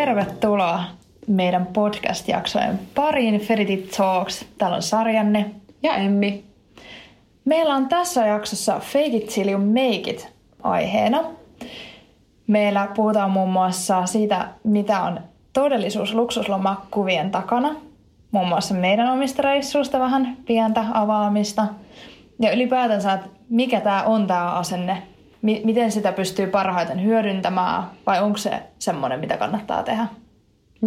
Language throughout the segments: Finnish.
Tervetuloa meidän podcast-jaksojen pariin Ferity Talks. Täällä on Sarjanne ja Emmi. Meillä on tässä jaksossa Fake it till you make it aiheena. Meillä puhutaan muun muassa siitä, mitä on todellisuus luksuslomakuvien takana. Muun muassa meidän omista reissuista vähän pientä avaamista. Ja ylipäätänsä, että mikä tämä on tämä asenne. M- miten sitä pystyy parhaiten hyödyntämään vai onko se semmoinen, mitä kannattaa tehdä?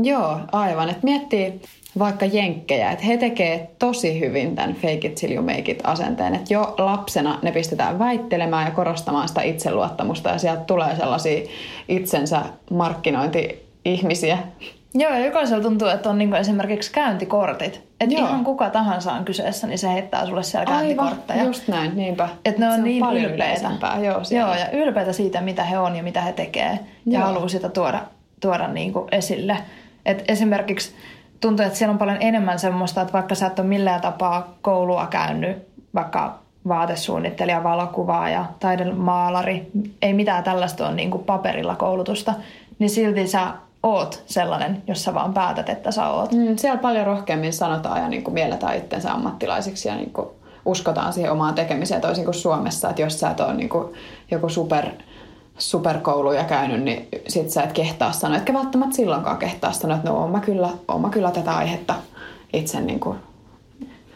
Joo, aivan. Et miettii vaikka jenkkejä, että he tekee tosi hyvin tämän fake it till you make it asenteen. Että jo lapsena ne pistetään väittelemään ja korostamaan sitä itseluottamusta ja sieltä tulee sellaisia itsensä markkinointi-ihmisiä. Joo, ja jokaisella tuntuu, että on niinku esimerkiksi käyntikortit. Että ihan kuka tahansa on kyseessä, niin se heittää sulle siellä käyntikortteja. Aivan, just näin, niinpä. Että ne on, on niin paljon ylpeitä. Joo, Joo, ja ylpeitä siitä, mitä he on ja mitä he tekee. Ja Joo. haluaa sitä tuoda, tuoda niinku esille. Et esimerkiksi tuntuu, että siellä on paljon enemmän semmoista, että vaikka sä et ole millään tapaa koulua käynyt, vaikka vaatesuunnittelija, valokuvaaja, taidelmaalari, ei mitään tällaista ole niin kuin paperilla koulutusta, niin silti sä oot sellainen, jos sä vaan päätät, että sä oot. Mm, siellä paljon rohkeammin sanotaan ja niin kuin mielletään itsensä ammattilaisiksi ja niin kuin uskotaan siihen omaan tekemiseen toisin kuin Suomessa, että jos sä et ole niin kuin joku super superkouluja käynyt, niin sit sä et kehtaa sanoa, etkä välttämättä silloinkaan kehtaa sanoa, että no oon mä kyllä, oon mä kyllä tätä aihetta itse niin kuin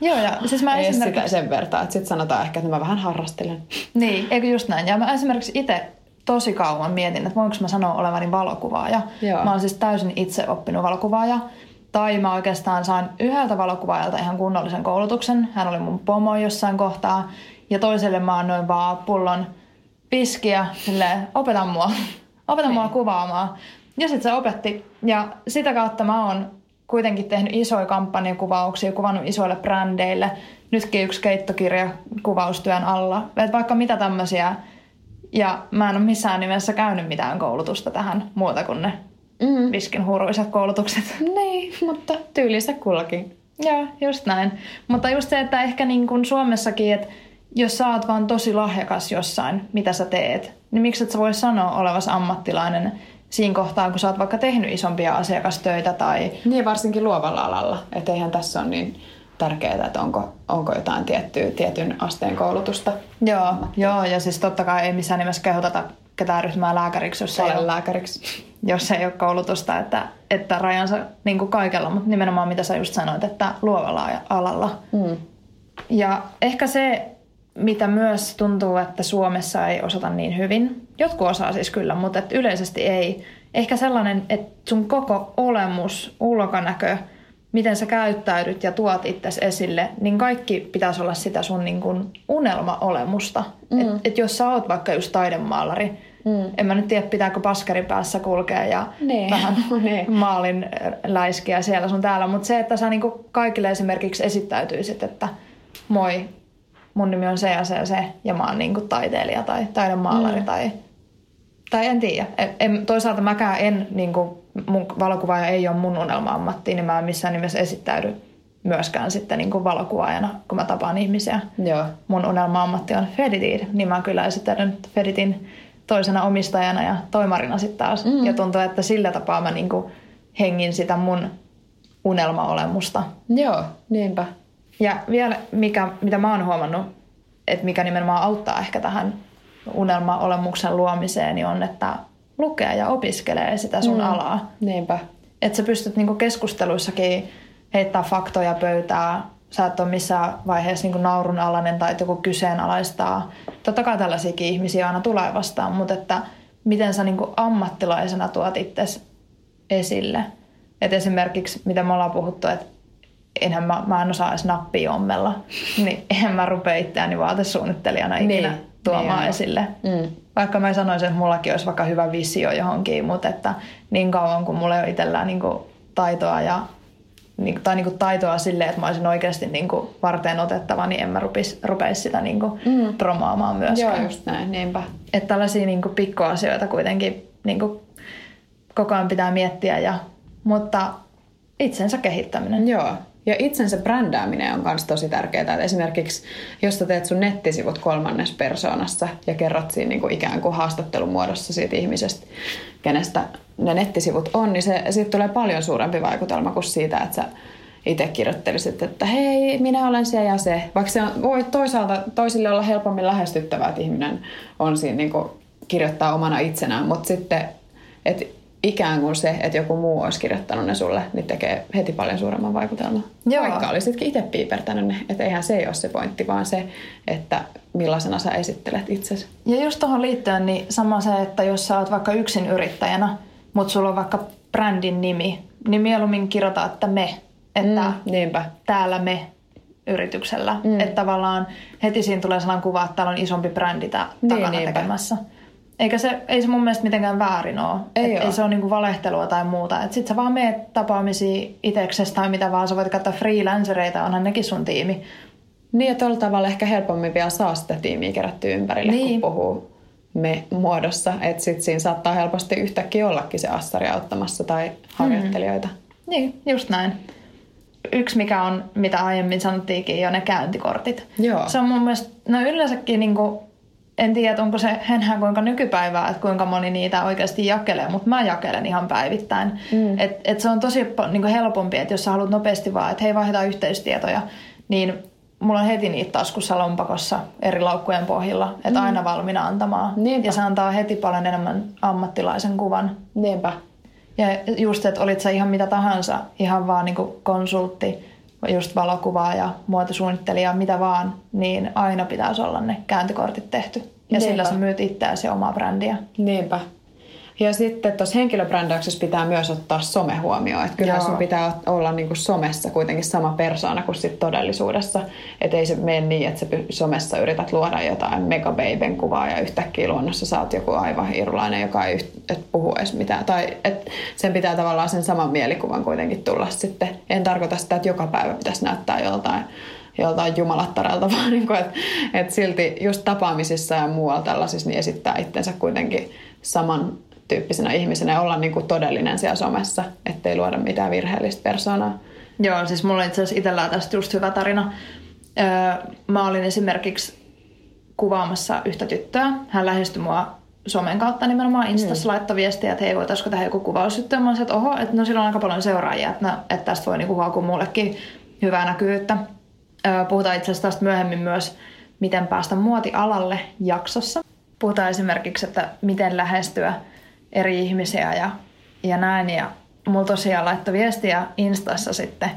Joo, ja siis mä esimerkiksi... sitä sen vertaa, että sitten sanotaan ehkä, että mä vähän harrastelen. Niin, eikö just näin. Ja mä esimerkiksi itse tosi kauan mietin, että voinko mä sanoa olevani valokuvaaja. Joo. Mä oon siis täysin itse oppinut valokuvaaja. Tai mä oikeastaan sain yhdeltä valokuvaajalta ihan kunnollisen koulutuksen. Hän oli mun pomo jossain kohtaa. Ja toiselle mä annoin vaan pullon piskiä, silleen, opeta mua, opeta mua kuvaamaan. Ja sitten se opetti. Ja sitä kautta mä oon kuitenkin tehnyt isoja kampanjakuvauksia, kuvannut isoille brändeille. Nytkin yksi keittokirja kuvaustyön alla. Et vaikka mitä tämmöisiä. Ja mä en ole missään nimessä käynyt mitään koulutusta tähän muuta kuin ne mm. viskin huuruiset koulutukset. Niin, mutta tyylinsä kullakin. Joo, just näin. Mutta just se, että ehkä niin kuin Suomessakin, että jos sä oot vaan tosi lahjakas jossain, mitä sä teet, niin miksi et sä voi sanoa olevas ammattilainen siinä kohtaa, kun sä oot vaikka tehnyt isompia asiakastöitä tai... Niin, varsinkin luovalla alalla. Että eihän tässä ole niin tärkeää, että onko, onko jotain tiettyä, tietyn asteen koulutusta. Joo, joo, ja siis totta kai ei missään nimessä kehoteta ketään ryhmään lääkäriksi, jos ei, ole, lääkäriksi. jos ei ole koulutusta, että, että rajansa niin kuin kaikella, mutta nimenomaan mitä sä just sanoit, että luovalla alalla. Mm. Ja ehkä se, mitä myös tuntuu, että Suomessa ei osata niin hyvin. Jotkut osaa siis kyllä, mutta et yleisesti ei. Ehkä sellainen, että sun koko olemus, ulkonäkö, miten sä käyttäydyt ja tuot itsesi esille, niin kaikki pitäisi olla sitä sun niin kuin unelmaolemusta. Mm. Että et jos sä oot vaikka just taidemaalari, mm. en mä nyt tiedä pitääkö paskari päässä kulkea ja Nee. vähän Nee. maalin läiskiä siellä sun täällä, mutta se, että sä niin kuin kaikille esimerkiksi esittäytyisit, että moi, mun nimi on se ja se ja se, ja mä oon niinku taiteilija tai taidemaalari mm. tai, tai en tiedä. En, en, toisaalta mäkään en, niinku, mun valokuvaaja ei ole mun unelma-ammatti, niin mä en missään nimessä esittäydy myöskään sitten niinku valokuvaajana, kun mä tapaan ihmisiä. Joo. Mun unelma-ammatti on Feditid, niin mä oon kyllä esittänyt Feditin toisena omistajana ja toimarina sitten taas. Mm. Ja tuntuu, että sillä tapaa mä niinku hengin sitä mun unelmaolemusta. Joo, niinpä. Ja vielä, mikä, mitä mä oon huomannut, että mikä nimenomaan auttaa ehkä tähän unelma-olemuksen luomiseen, niin on, että lukee ja opiskelee sitä sun mm. alaa. Niinpä. Että sä pystyt niinku keskusteluissakin heittää faktoja pöytää. Sä et ole missään vaiheessa niinku naurun alainen tai joku kyseenalaistaa. Totta kai tällaisiakin ihmisiä aina tulee vastaan, mutta että miten sä niinku ammattilaisena tuot itsesi esille. Et esimerkiksi, mitä me ollaan puhuttu, että enhän mä, mä en osaa edes nappia ommella, niin en mä rupea itseäni vaatesuunnittelijana ikinä niin, tuomaan niin esille. Mm. Vaikka mä sanoisin, että mullakin olisi vaikka hyvä visio johonkin, mutta että niin kauan kun mulla ei ole itsellään niin taitoa ja niin, tai niin kuin taitoa silleen, että mä olisin oikeasti niin kuin varten otettava, niin en mä rupisi, rupeisi sitä niin kuin mm. promaamaan myöskään. Joo, just näin, niinpä. Että tällaisia niin kuin pikkuasioita kuitenkin niin kuin koko ajan pitää miettiä, ja, mutta itsensä kehittäminen. Joo, ja itsensä brändääminen on myös tosi tärkeää. Että esimerkiksi jos sä teet sun nettisivut kolmannes persoonassa ja kerrot siinä niin kuin ikään kuin haastattelun muodossa siitä ihmisestä, kenestä ne nettisivut on, niin se, siitä tulee paljon suurempi vaikutelma kuin siitä, että sä itse kirjoittelisit, että hei, minä olen se ja se. Vaikka se on, voi toisaalta toisille olla helpommin lähestyttävää, että ihminen on siinä niin kuin kirjoittaa omana itsenään, mutta sitten, että ikään kuin se, että joku muu olisi kirjoittanut ne sulle, niin tekee heti paljon suuremman vaikutelman. Joo. Vaikka olisitkin itse piipertänyt ne. Että eihän se ei ole se pointti, vaan se, että millaisena sä esittelet itsesi. Ja just tuohon liittyen, niin sama se, että jos sä oot vaikka yksin yrittäjänä, mutta sulla on vaikka brändin nimi, niin mieluummin kirjoita, että me. Että mm, niinpä. täällä me yrityksellä. Mm. Että tavallaan heti siinä tulee sellainen kuva, että täällä on isompi brändi tää niin, takana niinpä. tekemässä. Eikä se, ei se mun mielestä mitenkään väärin ole. Ei, ole. ei se ole niinku valehtelua tai muuta. Et sit sä vaan meet tapaamisiin iteksestä tai mitä vaan. Sä voit katsoa freelancereita, onhan nekin sun tiimi. Niin, että tuolla tavalla ehkä helpommin vielä saa sitä tiimiä kerättyä ympärille, niin. kun puhuu me muodossa. Että sit siinä saattaa helposti yhtäkkiä ollakin se assari auttamassa tai harjoittelijoita. Mm. Niin, just näin. Yksi, mikä on, mitä aiemmin sanottiinkin, jo ne käyntikortit. Joo. Se on mun mielestä, no yleensäkin niinku en tiedä, onko se enää kuinka nykypäivää, että kuinka moni niitä oikeasti jakelee, mutta mä jakelen ihan päivittäin. Mm. Et, et se on tosi niin helpompi, että jos sä haluat nopeasti vaan, että hei vaihdetaan yhteystietoja, niin mulla on heti niitä taskussa lompakossa eri laukkujen pohjilla, että mm. aina valmiina antamaan. Niinpä. Ja se antaa heti paljon enemmän ammattilaisen kuvan. Niinpä. Ja just, että olit sä ihan mitä tahansa, ihan vaan niin konsultti, just valokuvaa ja muotosuunnittelija, mitä vaan, niin aina pitäisi olla ne kääntökortit tehty. Ja Niinpä. sillä sä myyt itseäsi omaa brändiä. Niinpä. Ja sitten tuossa henkilöbrändäyksessä pitää myös ottaa some huomioon. Että kyllä sun pitää olla niin kuin somessa kuitenkin sama persoona kuin sit todellisuudessa. Että ei se mene niin, että sä somessa yrität luoda jotain megabeiben kuvaa ja yhtäkkiä luonnossa sä oot joku aivan irulainen, joka ei et puhu edes mitään. Tai et sen pitää tavallaan sen saman mielikuvan kuitenkin tulla sitten. En tarkoita sitä, että joka päivä pitäisi näyttää joltain joltain jumalattarelta, vaan niin kuin, että, että silti just tapaamisissa ja muualla tällaisissa niin esittää itsensä kuitenkin saman tyyppisenä ihmisenä ja olla niin kuin todellinen siellä somessa, ettei luoda mitään virheellistä persoonaa. Joo, siis mulla on itse asiassa itsellään tästä just hyvä tarina. Mä olin esimerkiksi kuvaamassa yhtä tyttöä. Hän lähestyi mua somen kautta nimenomaan Instassa mm. laittoi viestiä, että hei, voitaisiko tehdä joku kuvausjuttu. Ja mä olisin, että oho, että no sillä on aika paljon seuraajia, että, no, että tästä voi niinku huokua mullekin hyvää näkyvyyttä. Puhutaan itse asiassa tästä myöhemmin myös, miten päästä muotialalle jaksossa. Puhutaan esimerkiksi, että miten lähestyä eri ihmisiä ja, ja näin. Ja mulla tosiaan laittoi viestiä Instassa sitten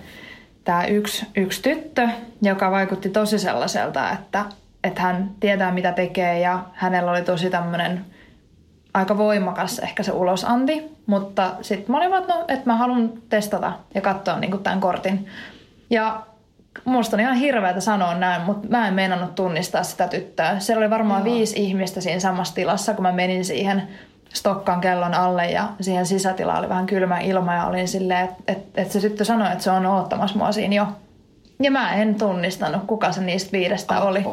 tämä yksi, yksi tyttö, joka vaikutti tosi sellaiselta, että, että hän tietää mitä tekee ja hänellä oli tosi tämmöinen aika voimakas ehkä se ulosanti, mutta sitten mä olin vaan, no, että mä haluan testata ja katsoa niin tämän kortin. Ja musta on ihan hirveätä sanoa näin, mutta mä en meinannut tunnistaa sitä tyttöä. Siellä oli varmaan Joo. viisi ihmistä siinä samassa tilassa, kun mä menin siihen stokkaan kellon alle ja siihen sisätilaan oli vähän kylmä ilma ja olin silleen, että et, et se tyttö sanoi, että se on oottamassa mua siinä jo. Ja mä en tunnistanut, kuka se niistä viidestä Apua. oli.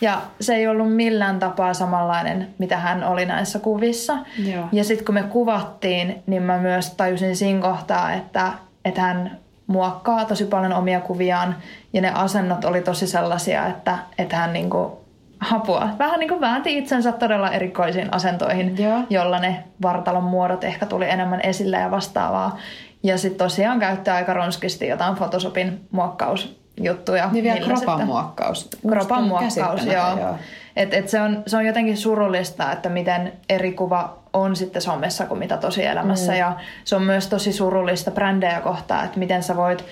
Ja se ei ollut millään tapaa samanlainen, mitä hän oli näissä kuvissa. Joo. Ja sitten kun me kuvattiin, niin mä myös tajusin siinä kohtaa, että, että hän muokkaa tosi paljon omia kuviaan. Ja ne asennot oli tosi sellaisia, että, että hän niinku hapua. Vähän niin kuin väänti itsensä todella erikoisiin asentoihin, Joo. jolla ne vartalon muodot ehkä tuli enemmän esille ja vastaavaa. Ja sitten tosiaan käyttää aika ronskisti jotain Photoshopin muokkausjuttuja. Niin vielä kropan muokkaus. Kropan muokkaus, joo. joo. Et, et se, on, se on jotenkin surullista, että miten eri kuva on sitten somessa kuin mitä tosielämässä. Mm. Ja se on myös tosi surullista brändejä kohtaa, että miten sä voit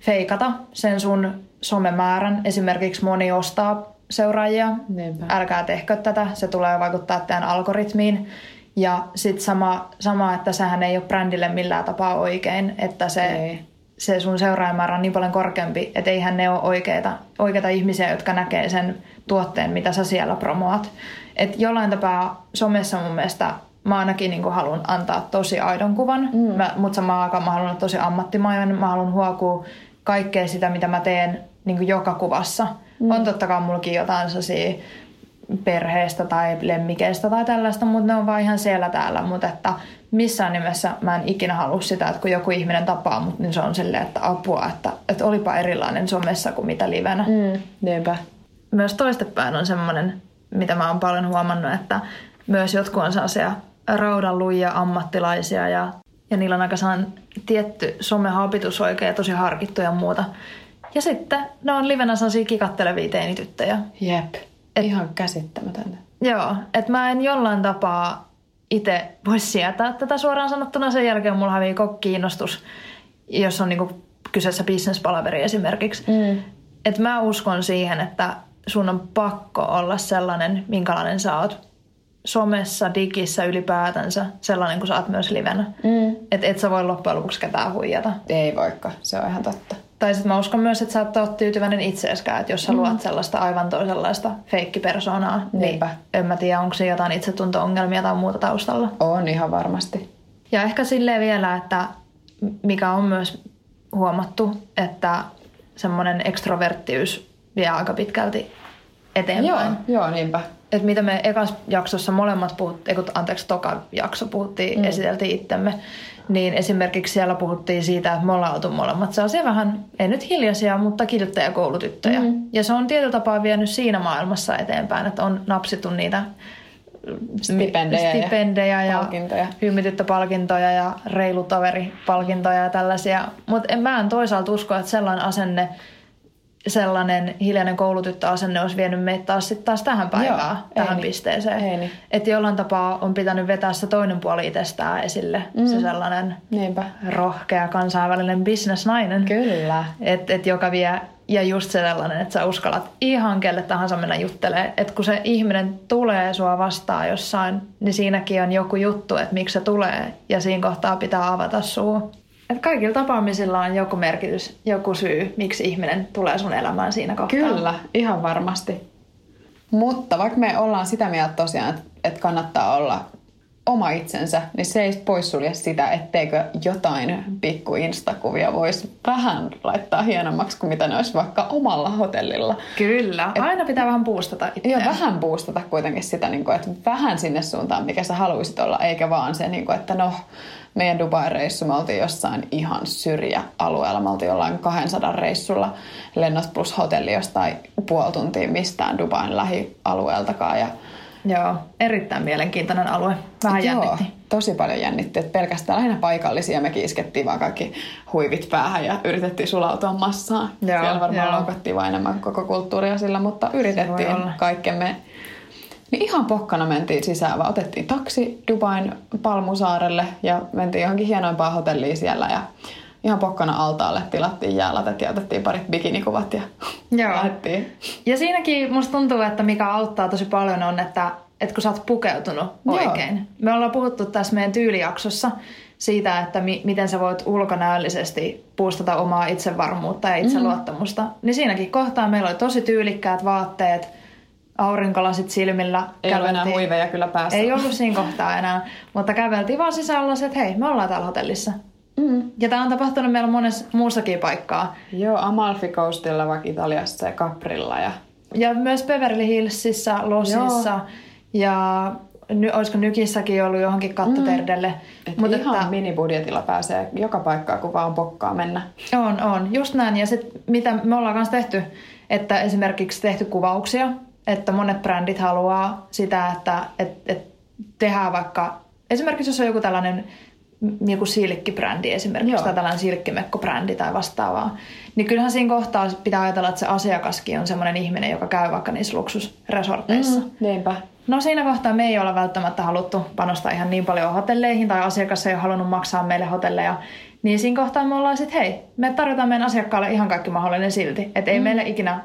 feikata sen sun somemäärän. Esimerkiksi moni ostaa seuraajia. Niinpä. Älkää tehkö tätä, se tulee vaikuttaa teidän algoritmiin. Ja sitten sama, sama, että sehän ei ole brändille millään tapaa oikein, että se, Ei. se sun seuraajamäärä on niin paljon korkeampi, että eihän ne ole oikeita, oikeita ihmisiä, jotka näkee sen tuotteen, mitä sä siellä promoat. Et jollain tapaa somessa mun mielestä mä ainakin niin haluan antaa tosi aidon kuvan, mm. mutta samaan aikaan mä haluan olla tosi ammattimainen, mä haluan huokua kaikkea sitä, mitä mä teen niin joka kuvassa. Mm. On totta kai mullakin jotain sellaisia perheestä tai lemmikeistä tai tällaista, mutta ne on vaan ihan siellä täällä. Mutta että missään nimessä mä en ikinä halua sitä, että kun joku ihminen tapaa mut, niin se on silleen, että apua, että, että olipa erilainen somessa kuin mitä livenä. Mm, niinpä. Myös toistepäin on semmoinen, mitä mä oon paljon huomannut, että myös jotkut on sellaisia raudanluja ammattilaisia ja, ja niillä on aika tietty somehabitus oikein ja tosi harkittu ja muuta. Ja sitten ne on livenä sellaisia kikattelevia teinityttöjä. Jep. Et, Ihan käsittämätöntä. Joo, että mä en jollain tapaa itse voi sietää tätä suoraan sanottuna. Sen jälkeen mulla hävii koko kiinnostus, jos on niinku kyseessä business-palaveri esimerkiksi. Mm. Et mä uskon siihen, että sun on pakko olla sellainen, minkälainen sä oot somessa, digissä ylipäätänsä, sellainen kuin sä oot myös livenä. Mm. Että et sä voi loppujen lopuksi ketään huijata. Ei voikaan, se on ihan totta. Tai sitten mä uskon myös, että sä et ole tyytyväinen itseeskään, että jos sä Mm. luot sellaista aivan toisenlaista feikkipersoonaa, niin Niinpä. en mä tiedä, onko se jotain itsetunto-ongelmia tai muuta taustalla. On ihan varmasti. Ja ehkä silleen vielä, että mikä on myös huomattu, että semmoinen ekstroverttiys vie aika pitkälti Joo, eteenpäin. joo, niinpä. Et mitä me ekas jaksossa molemmat puhuttiin, kun, anteeksi, toka jakso puhuttiin, mm. esiteltiin itsemme, niin esimerkiksi siellä puhuttiin siitä, että me ollaan oltu molemmat sellaisia vähän, ei nyt hiljaisia, mutta kilttejä Mm. Ja se on tietyllä tapaa vienyt siinä maailmassa eteenpäin, että on napsittu niitä Stipendejä ja stipendejä ja, palkintoja. hymyityttöpalkintoja ja reilutoveripalkintoja ja tällaisia. Mutta mä en toisaalta usko, että sellainen asenne, sellainen hiljainen koulutyttöasenne olisi vienyt meitä taas, sit taas tähän päivään, Joo, ei tähän niin. pisteeseen. Ei niin. Että jollain tapaa on pitänyt vetää se toinen puoli itsestään esille, mm. se sellainen Niinpä. rohkea kansainvälinen bisnesnainen. Kyllä. Et, et joka vie, ja just se sellainen, että sä uskallat ihan kelle tahansa mennä juttelee. Että kun se ihminen tulee sua vastaan jossain, niin siinäkin on joku juttu, että miksi se tulee. Ja siinä kohtaa pitää avata suu. Et kaikilla tapaamisilla on joku merkitys, joku syy, miksi ihminen tulee sun elämään siinä kohtaa. Kyllä, ihan varmasti. Mutta vaikka me ollaan sitä mieltä tosiaan, että, että kannattaa olla oma itsensä, niin se ei poissulje sitä, etteikö jotain pikku instakuvia voisi vähän laittaa hienommaksi kuin mitä ne olisi vaikka omalla hotellilla. Kyllä. Aina pitää vähän Joo, itseään. vähän boostata kuitenkin sitä, niin kuin, että vähän sinne suuntaan, mikä sä haluaisit olla, eikä vaan se, niin kuin, että no, meidän Dubai-reissu, me oltiin jossain ihan syrjäalueella, me oltiin jollain 200 reissulla, lennot plus hotelli jostain puoli tuntia mistään Dubain lähialueeltakaan. Ja, Joo, erittäin mielenkiintoinen alue. Vähän joo, jännitti. tosi paljon jännitti, että pelkästään lähinnä paikallisia me iskettiin vaan kaikki huivit päähän ja yritettiin sulautua massaan. Joo, Siellä varmaan loukattiin vain enemmän koko kulttuuria sillä, mutta yritettiin kaikkemme. Niin ihan pokkana mentiin sisään, vaan otettiin taksi Dubain Palmusaarelle ja mentiin johonkin hienoimpaan hotelliin siellä ja ihan pokkana altaalle tilattiin jäälatet ja otettiin parit bikinikuvat ja Joo. lähdettiin. Ja siinäkin musta tuntuu, että mikä auttaa tosi paljon on, että, että kun sä oot pukeutunut Joo. oikein. Me ollaan puhuttu tässä meidän tyylijaksossa siitä, että mi- miten sä voit ulkonäöllisesti puustata omaa itsevarmuutta ja itseluottamusta. Mm. Niin siinäkin kohtaa meillä oli tosi tyylikkäät vaatteet, aurinkolasit silmillä. Ei ollut enää huiveja kyllä päässä. Ei ollut siinä kohtaa enää, mutta käveltiin vaan sisällä, että hei, me ollaan täällä hotellissa. Mm. Ja tämä on tapahtunut meillä monessa muussakin paikkaa. Joo, Amalfi Coastilla vaikka Italiassa ja Caprilla ja Ja myös Beverly Hillsissä, Losissa Joo. ja ny, olisiko Nykissäkin ollut johonkin kattoterdelle. Et Mutta ihan että, minibudjetilla pääsee joka paikkaan, kun vaan on pokkaa mennä. on, on, just näin. Ja sitten mitä me ollaan kanssa tehty, että esimerkiksi tehty kuvauksia, että monet brändit haluaa sitä, että et, et tehdään vaikka, esimerkiksi jos on joku tällainen joku silkkibrändi esimerkiksi, Joo. tai tällainen silkkimekkobrändi tai vastaavaa, Niin kyllähän siinä kohtaa pitää ajatella, että se asiakaskin on semmoinen ihminen, joka käy vaikka niissä luksusresorteissa. Mm, niinpä. No siinä kohtaa me ei olla välttämättä haluttu panostaa ihan niin paljon hotelleihin tai asiakas ei ole halunnut maksaa meille hotelleja. Niin siinä kohtaa me ollaan sitten, hei, me tarjotaan meidän asiakkaalle ihan kaikki mahdollinen silti. Että ei mm. meillä ikinä,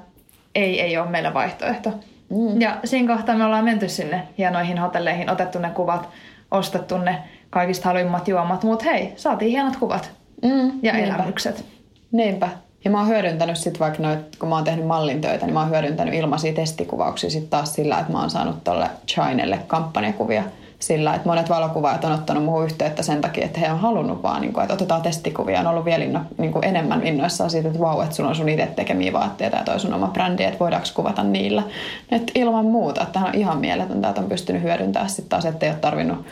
ei, ei ole meillä vaihtoehto. Mm. Ja siinä kohtaa me ollaan menty sinne hienoihin hotelleihin, otettu ne kuvat, ostettu ne kaikista halvimmat juomat. Mutta hei, saatiin hienot kuvat mm, ja niinpä. elämykset. Niinpä. Ja mä oon hyödyntänyt sit vaikka noit, kun mä oon tehnyt mallin töitä, niin mä oon hyödyntänyt ilmaisia testikuvauksia sit taas sillä, että mä oon saanut tolle Chinelle kampanjakuvia sillä, että monet valokuvaajat on ottanut muuhun yhteyttä sen takia, että he on halunnut vaan, niin kuin, että otetaan testikuvia. On ollut vielä niin kuin enemmän innoissaan siitä, että vau, että sulla on sun itse tekemiä vaatteita ja toi sun oma brändi, että voidaanko kuvata niillä. Et ilman muuta, että on ihan mieletöntä, että on pystynyt hyödyntämään sitten taas, että ei ole tarvinnut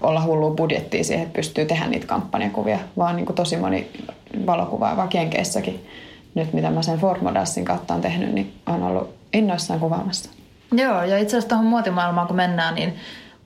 olla hullu budjettia siihen, että pystyy tehdä niitä kampanjakuvia, vaan niin kuin tosi moni valokuvaaja, vaan kenkeissäkin nyt mitä mä sen Ford Modelsin kautta on tehnyt, niin on ollut innoissaan kuvaamassa. Joo, ja itse asiassa tuohon muotimaailmaan kun mennään, niin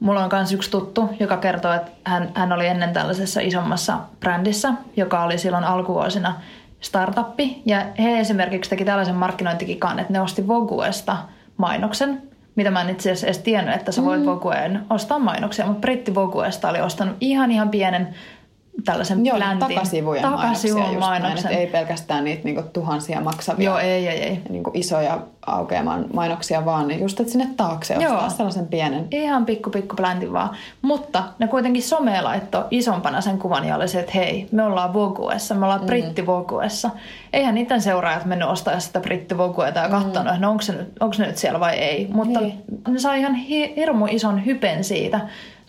mulla on myös yksi tuttu, joka kertoo, että hän, hän oli ennen tällaisessa isommassa brändissä, joka oli silloin alkuvuosina startuppi. Ja he esimerkiksi teki tällaisen markkinointikikan, että ne osti Voguesta mainoksen, mitä mä en itse asiassa edes tiennyt, että sä voit mm. Vogueen ostaa mainoksia, mutta Britti Voguesta oli ostanut ihan ihan pienen tällaisen Joo, bläntin. takasivujen, takasivujen mainoksia, mainoksen. Näin, ei pelkästään niitä niinku tuhansia maksavia Joo, ei, ei, ei. Niinku isoja aukeamaan mainoksia, vaan just että sinne taakse Joo. ostaa sellaisen pienen. Ihan pikku pikku bläntin vaan. Mutta ne kuitenkin somea laittoi isompana sen kuvan ja oli se, että hei, me ollaan Voguessa, me ollaan mm. Britti Voguessa. Eihän niiden seuraajat mennyt ostaa sitä Britti Vogueta ja katsonut, mm. että no onko se, nyt, onko se nyt siellä vai ei. Mutta niin. ne sai ihan hirmu ison hypen siitä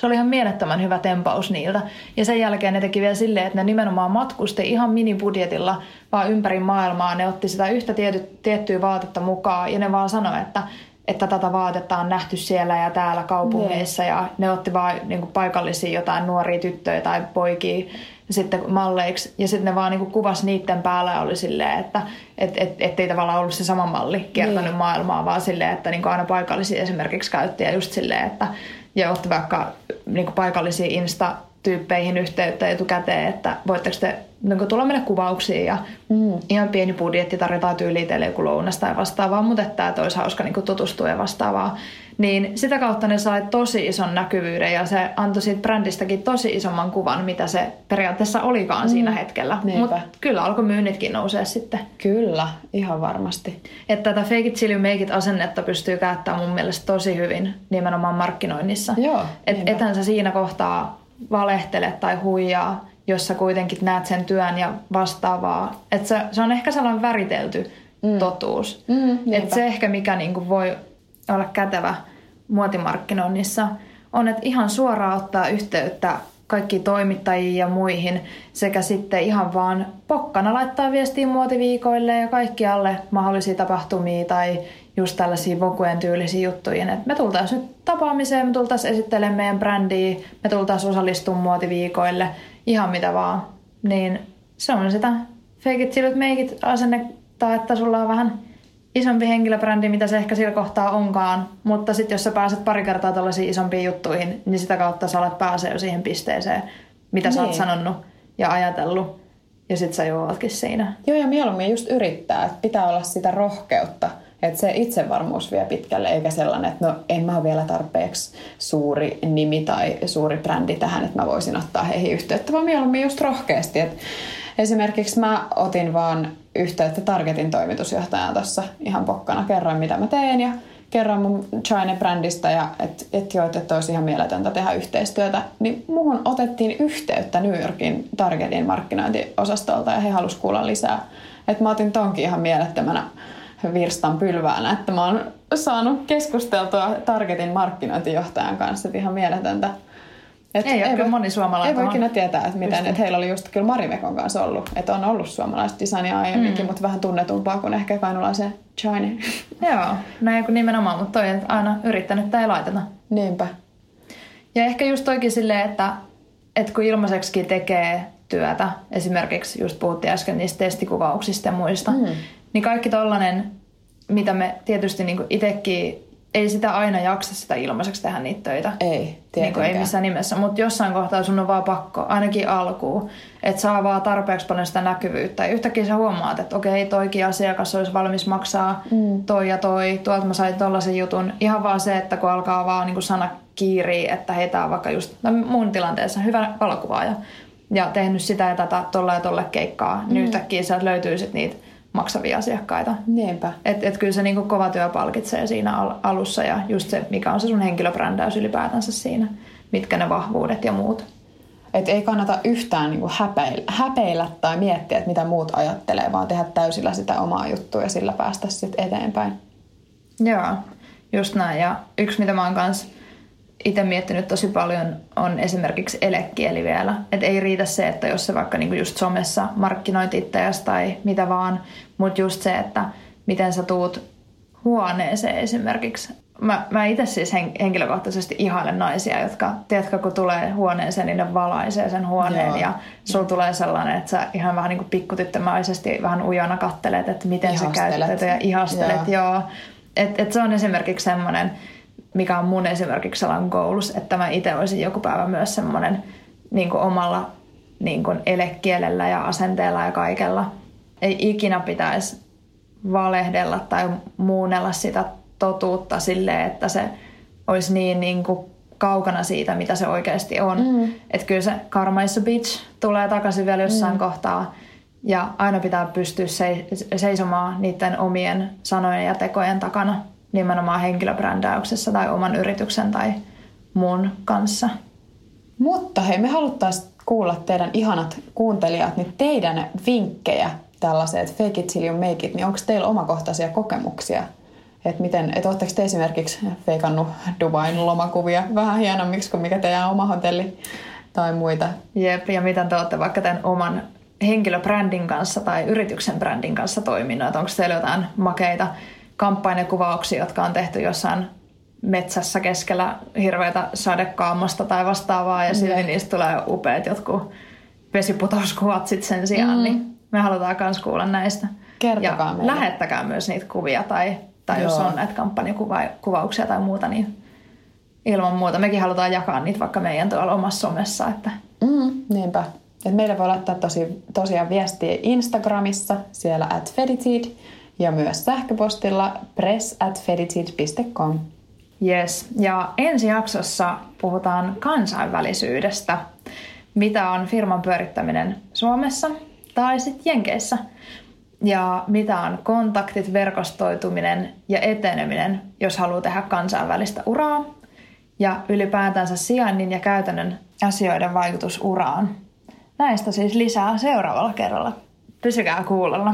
se oli ihan mielettömän hyvä tempaus niiltä. Ja sen jälkeen ne teki vielä silleen, että ne nimenomaan matkusti ihan minibudjetilla vaan ympäri maailmaa. Ne otti sitä yhtä tiety, tiettyä vaatetta mukaan ja ne vaan sanoi, että, että tätä vaatetta on nähty siellä ja täällä kaupungeissa. Ne. Ja ne otti vaan niin kuin paikallisia jotain nuoria tyttöjä tai poikia sitten malleiksi. Ja sitten ne vaan niin kuvasi niiden päällä ja oli silleen, että et, et, et ei tavallaan ollut se sama malli kiertänyt niin. maailmaa, vaan silleen, että niin aina paikallisia esimerkiksi käytti ja just silleen, että ja otti vaikka niin paikallisiin Insta-tyyppeihin yhteyttä etukäteen, että voitteko te niin tulla meille kuvauksiin ja mm. ihan pieni budjetti tarjotaan tyyliin teille joku lounas tai vastaavaa, mutta että tämä olisi hauska niin tutustua ja vastaavaa. Niin sitä kautta ne sai tosi ison näkyvyyden ja se antoi siitä brändistäkin tosi isomman kuvan, mitä se periaatteessa olikaan mm. siinä hetkellä. Mutta kyllä alkoi myynnitkin nousee sitten. Kyllä, ihan varmasti. Että tätä fake it till make it asennetta pystyy käyttämään mun mielestä tosi hyvin nimenomaan markkinoinnissa. Joo, Et etän sä siinä kohtaa valehtele tai huijaa, jossa kuitenkin näet sen työn ja vastaavaa. Että se, se on ehkä sellainen väritelty mm. totuus. Mm, että se ehkä mikä niinku voi olla kätevä muotimarkkinoinnissa, on, että ihan suoraan ottaa yhteyttä kaikki toimittajiin ja muihin sekä sitten ihan vaan pokkana laittaa viestiä muotiviikoille ja kaikkialle mahdollisia tapahtumia tai just tällaisia Voguen tyylisiä juttuja. Et me tultaisiin nyt tapaamiseen, me tultaisiin esittelemään meidän brändiä, me tultaisiin osallistumaan muotiviikoille, ihan mitä vaan. Niin se on sitä fake it till it make it asennetta, että sulla on vähän isompi henkilöbrändi, mitä se ehkä sillä kohtaa onkaan. Mutta sitten jos sä pääset pari kertaa tällaisiin isompiin juttuihin, niin sitä kautta sä olet pääsee jo siihen pisteeseen, mitä niin. sä oot niin. sanonut ja ajatellut. Ja sit sä juovatkin siinä. Joo, ja mieluummin just yrittää, että pitää olla sitä rohkeutta. Että se itsevarmuus vie pitkälle, eikä sellainen, että no en mä ole vielä tarpeeksi suuri nimi tai suuri brändi tähän, että mä voisin ottaa heihin yhteyttä, vaan mieluummin just rohkeasti. Että esimerkiksi mä otin vaan yhteyttä Targetin toimitusjohtajaan tuossa ihan pokkana. Kerroin, mitä mä teen ja kerran mun China-brändistä ja että et joo, että olisi ihan mieletöntä tehdä yhteistyötä. Niin muuhun otettiin yhteyttä New Yorkin Targetin markkinointiosastolta ja he halusivat kuulla lisää. Että mä otin tonkin ihan mielettömänä virstan pylväänä, että mä oon saanut keskusteltua Targetin markkinointijohtajan kanssa, että ihan mieletöntä et ei, ei ole kyllä moni suomalainen. Ei voi ikinä tietää, että miten. Että heillä oli just kyllä Marimekon kanssa ollut. Että on ollut suomalaista designia aiemminkin, mm. mutta vähän tunnetumpaa kuin ehkä kainulaisen China. Joo, näin no kuin nimenomaan, mutta toi aina yrittänyt tai laiteta. Niinpä. Ja ehkä just toikin silleen, että, että kun ilmaiseksikin tekee työtä, esimerkiksi just puhuttiin äsken niistä testikuvauksista ja muista, mm. niin kaikki tollanen, mitä me tietysti niin itsekin ei sitä aina jaksa sitä ilmaiseksi tehdä niitä töitä. Ei, niin kuin ei missään nimessä, mutta jossain kohtaa sun on vaan pakko, ainakin alkuun, että saa vaan tarpeeksi paljon sitä näkyvyyttä. Ja yhtäkkiä sä huomaat, että okei, toikin asiakas olisi valmis maksaa mm. toi ja toi, tuolta mä sain tollasen jutun. Ihan vaan se, että kun alkaa vaan niin kuin sana kiirii, että heitä on vaikka just no mun tilanteessa hyvä valokuvaaja ja tehnyt sitä ja tätä tolla ja tolle keikkaa, mm. niin yhtäkkiä sieltä löytyy sit niitä maksavia asiakkaita. Niinpä. Et, et kyllä se niinku kova työ palkitsee siinä al- alussa ja just se, mikä on se sun henkilöbrändäys ylipäätänsä siinä, mitkä ne vahvuudet ja muut. Et ei kannata yhtään niinku häpeillä, häpeillä tai miettiä, että mitä muut ajattelee, vaan tehdä täysillä sitä omaa juttua ja sillä päästä sitten eteenpäin. Joo, just näin. Ja yksi, mitä mä oon kanssa itse miettinyt tosi paljon, on esimerkiksi elekieli vielä. Et ei riitä se, että jos se vaikka niinku just somessa markkinoit itseäsi tai mitä vaan, mutta just se, että miten sä tuut huoneeseen esimerkiksi. Mä, mä itse siis hen, henkilökohtaisesti ihailen naisia, jotka, tiedätkö, kun tulee huoneeseen, niin ne valaisee sen huoneen Joo. ja sulla tulee sellainen, että sä ihan vähän niin kuin pikkutyttömäisesti vähän ujona kattelet, että miten Ihastelet. sä käytät tätä ja ihastelet. Joo. Joo. Et, et se on esimerkiksi semmoinen, mikä on mun esimerkiksi sellainen goals, että mä itse olisin joku päivä myös semmoinen niin omalla niin kuin elekielellä ja asenteella ja kaikella. Ei ikinä pitäisi valehdella tai muunnella sitä totuutta silleen, että se olisi niin, niin kuin kaukana siitä, mitä se oikeasti on. Mm. Että kyllä se karma is a bitch tulee takaisin vielä jossain mm. kohtaa. Ja aina pitää pystyä se- seisomaan niiden omien sanojen ja tekojen takana nimenomaan henkilöbrändäyksessä tai oman yrityksen tai muun kanssa. Mutta hei, me haluttaisiin kuulla teidän ihanat kuuntelijat, niin teidän vinkkejä tällaiseen, että fake it till you make it, niin onko teillä omakohtaisia kokemuksia? Että miten, oletteko te esimerkiksi feikannut Dubain lomakuvia vähän hienommiksi kuin mikä teidän oma hotelli tai muita? Jep, ja miten te olette vaikka tämän oman henkilöbrändin kanssa tai yrityksen brändin kanssa toiminut? Että onko teillä jotain makeita kampanjakuvauksia, jotka on tehty jossain metsässä keskellä hirveätä sadekaamosta tai vastaavaa ja silti Jep. niistä tulee upeat jotkut vesiputouskuvat sit sen sijaan, mm. niin me halutaan myös kuulla näistä. Kertokaa ja meille. lähettäkää myös niitä kuvia tai, tai jos on näitä kampanjakuvauksia tai muuta, niin ilman muuta. Mekin halutaan jakaa niitä vaikka meidän tuolla omassa somessa, että Mm, niinpä. Et meille voi laittaa tosi, tosiaan viestiä Instagramissa, siellä at feditid, ja myös sähköpostilla press at. Yes. Ja ensi jaksossa puhutaan kansainvälisyydestä. Mitä on firman pyörittäminen Suomessa tai sitten Jenkeissä? Ja mitä on kontaktit, verkostoituminen ja eteneminen, jos haluaa tehdä kansainvälistä uraa? Ja ylipäätänsä sijainnin ja käytännön asioiden vaikutus uraan. Näistä siis lisää seuraavalla kerralla. Pysykää kuulolla.